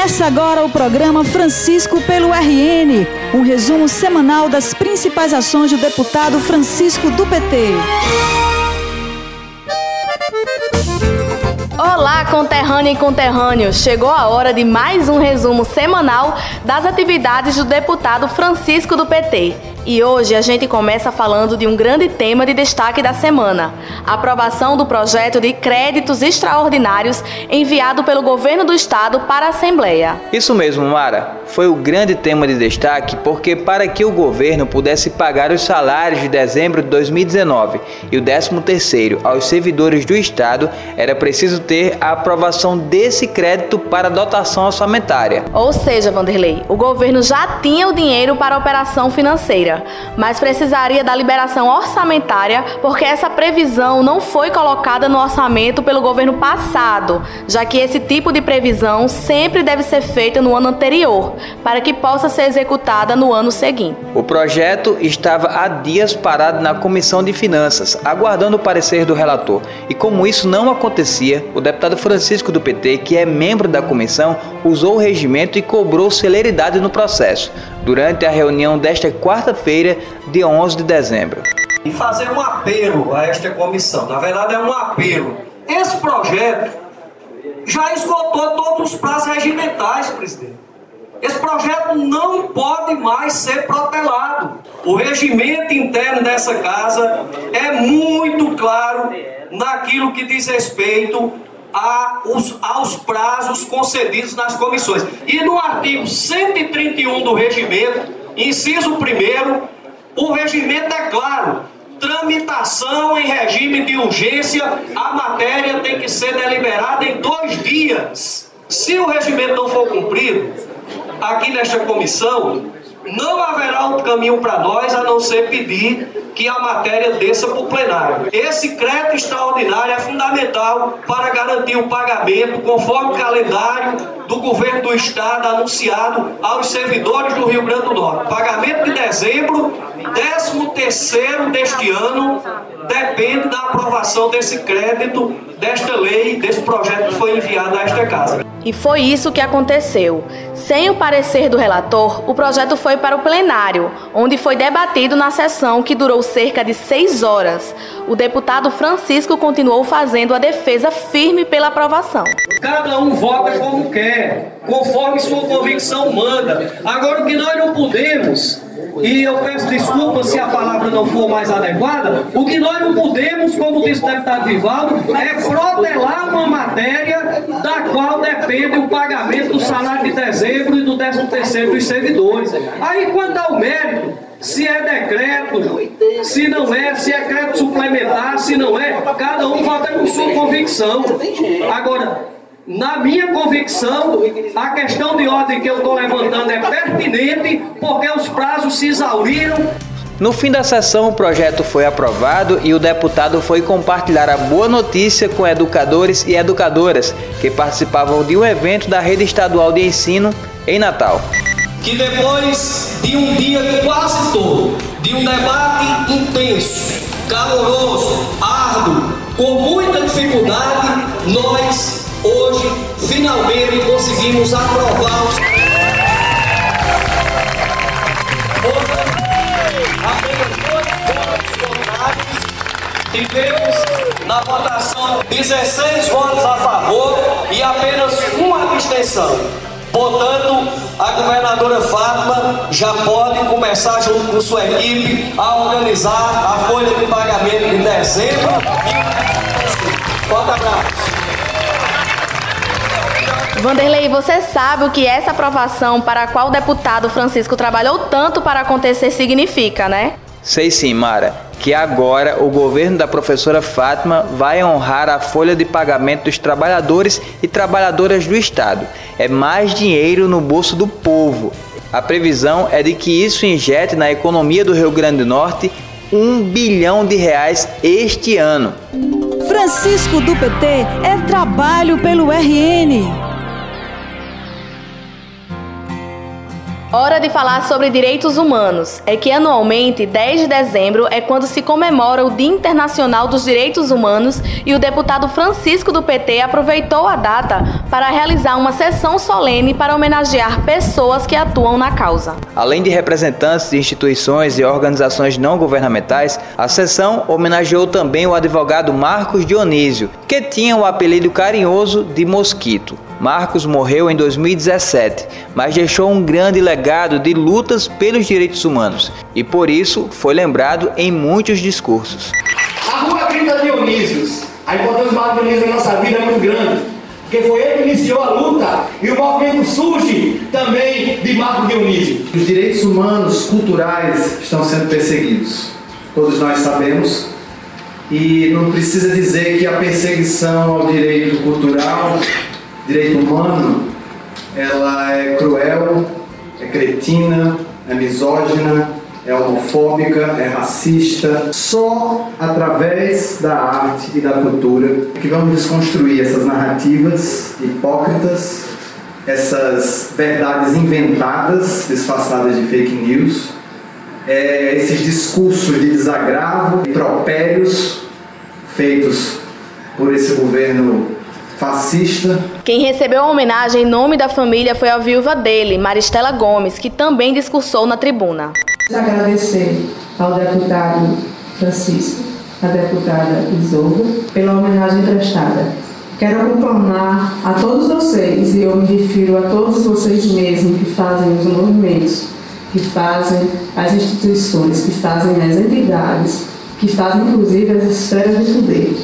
Começa agora o programa Francisco pelo RN, um resumo semanal das principais ações do deputado Francisco do PT. Olá, conterrânea e conterrâneo! Chegou a hora de mais um resumo semanal das atividades do deputado Francisco do PT. E hoje a gente começa falando de um grande tema de destaque da semana: a aprovação do projeto de créditos extraordinários enviado pelo governo do estado para a Assembleia. Isso mesmo, Mara. Foi o grande tema de destaque porque, para que o governo pudesse pagar os salários de dezembro de 2019 e o 13 aos servidores do estado, era preciso ter a aprovação desse crédito para dotação orçamentária. Ou seja, Vanderlei, o governo já tinha o dinheiro para a operação financeira mas precisaria da liberação orçamentária porque essa previsão não foi colocada no orçamento pelo governo passado, já que esse tipo de previsão sempre deve ser feita no ano anterior, para que possa ser executada no ano seguinte. O projeto estava há dias parado na Comissão de Finanças, aguardando o parecer do relator. E como isso não acontecia, o deputado Francisco do PT, que é membro da comissão, usou o regimento e cobrou celeridade no processo durante a reunião desta quarta-feira, dia 11 de dezembro. E fazer um apelo a esta comissão. Na verdade, é um apelo. Esse projeto já esgotou todos os prazos regimentais, presidente. Esse projeto não pode mais ser protelado. O regimento interno dessa casa é muito claro naquilo que diz respeito aos, aos prazos concedidos nas comissões. E no artigo 131 do regimento, inciso 1, o regimento é claro. Tramitação em regime de urgência, a matéria tem que ser deliberada em dois dias. Se o regimento não for cumprido, aqui nesta comissão, não haverá outro caminho para nós a não ser pedir que a matéria desça para o plenário. Esse crédito extraordinário é fundamental para garantir o pagamento conforme o calendário do governo do estado anunciado aos servidores do Rio Grande do Norte. Pagamento de dezembro, 13 terceiro deste ano, depende da aprovação desse crédito, desta lei, desse projeto que foi enviado a esta casa. E foi isso que aconteceu. Sem o parecer do relator, o projeto foi para o plenário, onde foi debatido na sessão que durou cerca de seis horas. O deputado Francisco continuou fazendo a defesa firme pela aprovação. Cada um vota como quer, conforme sua convicção manda. Agora, o que nós não podemos e eu peço desculpa se a palavra não for mais adequada, o que nós não podemos, como disse o deputado Vivaldo, é protelar uma matéria da qual depende o pagamento do salário de dezembro e do décimo terceiro dos servidores. Aí, quanto ao mérito, se é decreto, se não é, se é crédito suplementar, se não é, cada um vota com sua convicção. Agora, na minha convicção, a questão de ordem que eu estou levantando é pertinente porque os prazos se exauriram. No fim da sessão, o projeto foi aprovado e o deputado foi compartilhar a boa notícia com educadores e educadoras que participavam de um evento da rede estadual de ensino em Natal. Que depois de um dia quase todo, de um debate intenso, caloroso, árduo, com muita dificuldade, nós Hoje, finalmente, conseguimos aprovar os. Tivemos na votação 16 votos a favor e apenas uma abstenção. Portanto, a governadora Fátima já pode começar, junto com sua equipe, a organizar a folha de pagamento de dezembro e Forte abraço. Vanderlei, você sabe o que essa aprovação para a qual o deputado Francisco trabalhou tanto para acontecer significa, né? Sei sim, Mara, que agora o governo da professora Fátima vai honrar a folha de pagamento dos trabalhadores e trabalhadoras do Estado. É mais dinheiro no bolso do povo. A previsão é de que isso injete na economia do Rio Grande do Norte um bilhão de reais este ano. Francisco do PT é trabalho pelo RN. Hora de falar sobre direitos humanos. É que anualmente, 10 de dezembro, é quando se comemora o Dia Internacional dos Direitos Humanos e o deputado Francisco do PT aproveitou a data para realizar uma sessão solene para homenagear pessoas que atuam na causa. Além de representantes de instituições e organizações não governamentais, a sessão homenageou também o advogado Marcos Dionísio, que tinha o apelido carinhoso de Mosquito. Marcos morreu em 2017, mas deixou um grande legado de lutas pelos direitos humanos e por isso foi lembrado em muitos discursos. A rua 30 Dionísios, a importância do Marcos Dionísio na nossa vida é muito grande, porque foi ele que iniciou a luta e o movimento surge também de Marcos Dionísio. Os direitos humanos culturais estão sendo perseguidos, todos nós sabemos. E não precisa dizer que a perseguição ao direito cultural direito humano, ela é cruel, é cretina, é misógina, é homofóbica, é racista. Só através da arte e da cultura que vamos desconstruir essas narrativas hipócritas, essas verdades inventadas, disfarçadas de fake news, é, esses discursos de desagravo, tropélios feitos por esse governo fascista. Quem recebeu a homenagem em nome da família foi a viúva dele, Maristela Gomes, que também discursou na tribuna. Agradecer ao deputado Francisco, à deputada Isolda, pela homenagem prestada. Quero conclamar a todos vocês, e eu me refiro a todos vocês mesmos que fazem os movimentos, que fazem as instituições, que fazem as entidades, que fazem inclusive as esferas de poder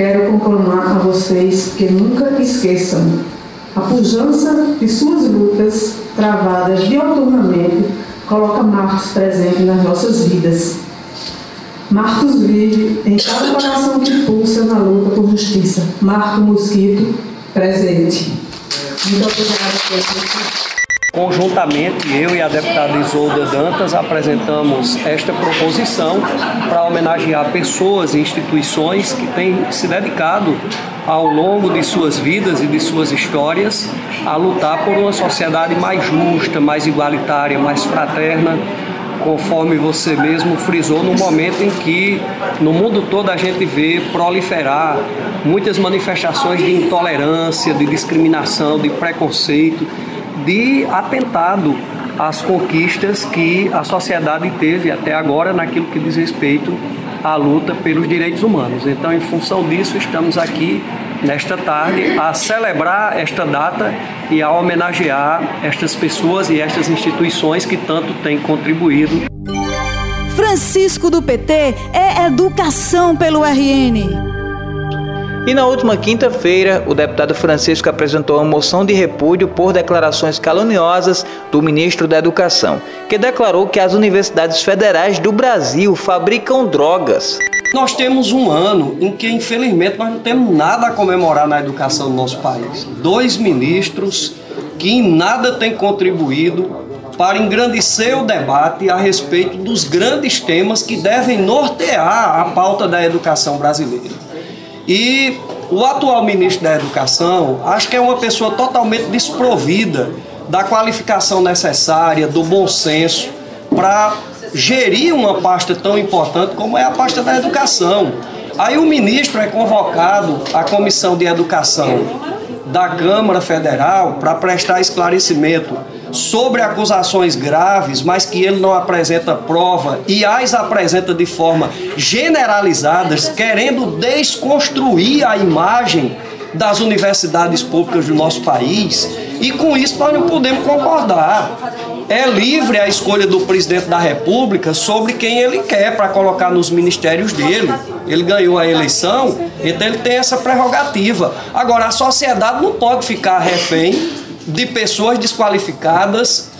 Quero conclamar a vocês que nunca esqueçam a pujança de suas lutas travadas dioturnamente coloca Marcos presente nas nossas vidas. Marcos vive em cada coração que pulsa na luta por justiça. Marco Mosquito, presente. Muito obrigada, Conjuntamente, eu e a deputada Isolda Dantas apresentamos esta proposição para homenagear pessoas e instituições que têm se dedicado ao longo de suas vidas e de suas histórias a lutar por uma sociedade mais justa, mais igualitária, mais fraterna, conforme você mesmo frisou, no momento em que no mundo todo a gente vê proliferar muitas manifestações de intolerância, de discriminação, de preconceito de atentado às conquistas que a sociedade teve até agora naquilo que diz respeito à luta pelos direitos humanos. Então, em função disso, estamos aqui nesta tarde a celebrar esta data e a homenagear estas pessoas e estas instituições que tanto têm contribuído. Francisco do PT é educação pelo RN. E na última quinta-feira, o deputado Francisco apresentou uma moção de repúdio por declarações caluniosas do ministro da Educação, que declarou que as universidades federais do Brasil fabricam drogas. Nós temos um ano em que, infelizmente, nós não temos nada a comemorar na educação do nosso país. Dois ministros que em nada têm contribuído para engrandecer o debate a respeito dos grandes temas que devem nortear a pauta da educação brasileira. E o atual ministro da Educação, acho que é uma pessoa totalmente desprovida da qualificação necessária, do bom senso, para gerir uma pasta tão importante como é a pasta da educação. Aí o ministro é convocado à Comissão de Educação da Câmara Federal para prestar esclarecimento sobre acusações graves, mas que ele não apresenta prova e as apresenta de forma generalizada, querendo desconstruir a imagem das universidades públicas do nosso país, e com isso nós não podemos concordar. É livre a escolha do presidente da República sobre quem ele quer para colocar nos ministérios dele. Ele ganhou a eleição, então ele tem essa prerrogativa. Agora, a sociedade não pode ficar refém de pessoas desqualificadas,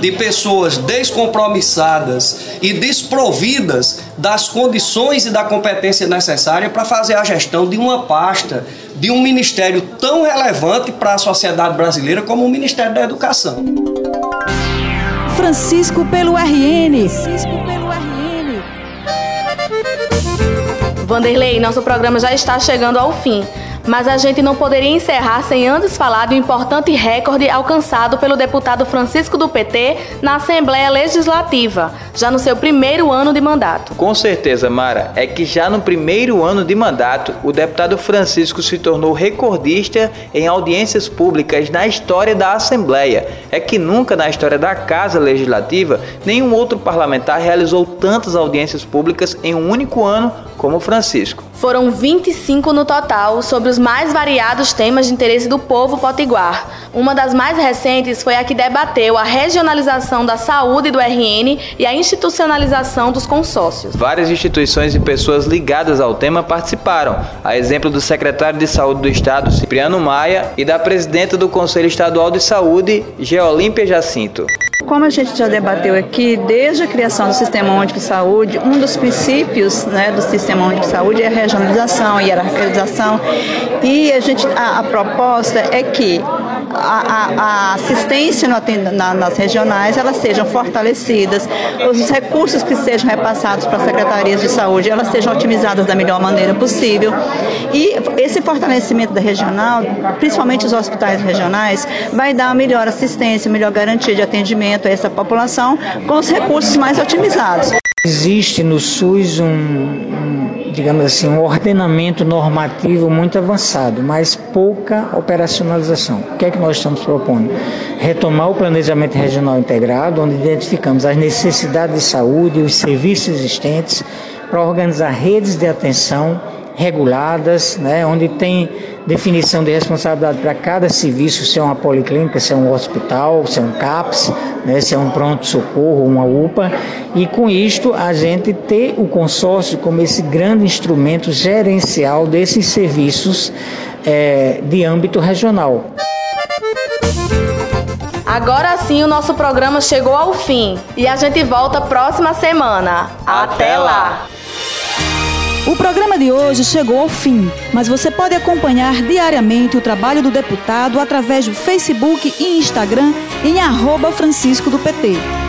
de pessoas descompromissadas e desprovidas das condições e da competência necessária para fazer a gestão de uma pasta, de um ministério tão relevante para a sociedade brasileira como o Ministério da Educação. Francisco pelo RN. Francisco pelo RN. Vanderlei, nosso programa já está chegando ao fim. Mas a gente não poderia encerrar sem antes falar um importante recorde alcançado pelo deputado Francisco do PT na Assembleia Legislativa, já no seu primeiro ano de mandato. Com certeza, Mara, é que já no primeiro ano de mandato, o deputado Francisco se tornou recordista em audiências públicas na história da Assembleia. É que nunca na história da Casa Legislativa nenhum outro parlamentar realizou tantas audiências públicas em um único ano como Francisco. Foram 25 no total, sobre os mais variados temas de interesse do povo potiguar. Uma das mais recentes foi a que debateu a regionalização da saúde do RN e a institucionalização dos consórcios. Várias instituições e pessoas ligadas ao tema participaram, a exemplo do secretário de Saúde do Estado, Cipriano Maia, e da presidenta do Conselho Estadual de Saúde, Geolímpia Jacinto. Como a gente já debateu aqui, desde a criação do Sistema Único de Saúde, um dos princípios né, do Sistema Único de Saúde é a regionalização, hierarquização, e a, gente, a, a proposta é que a, a, assistência na, nas regionais elas sejam fortalecidas, os recursos que sejam repassados para as secretarias de saúde elas sejam otimizadas da melhor maneira possível e esse fortalecimento da regional, principalmente os hospitais regionais, vai dar melhor assistência, melhor garantia de atendimento a essa população com os recursos mais otimizados. Existe no SUS um, um, digamos assim, um ordenamento normativo muito avançado, mas pouca operacionalização. O que é que nós estamos propondo? Retomar o planejamento regional integrado, onde identificamos as necessidades de saúde, os serviços existentes, para organizar redes de atenção reguladas, né, onde tem definição de responsabilidade para cada serviço, se é uma policlínica, se é um hospital, se é um CAPS, né, se é um pronto-socorro, uma UPA, e com isto a gente ter o consórcio como esse grande instrumento gerencial desses serviços é, de âmbito regional. Agora sim o nosso programa chegou ao fim e a gente volta próxima semana. Até, Até lá. O programa de hoje chegou ao fim, mas você pode acompanhar diariamente o trabalho do deputado através do Facebook e Instagram em arroba Francisco do PT.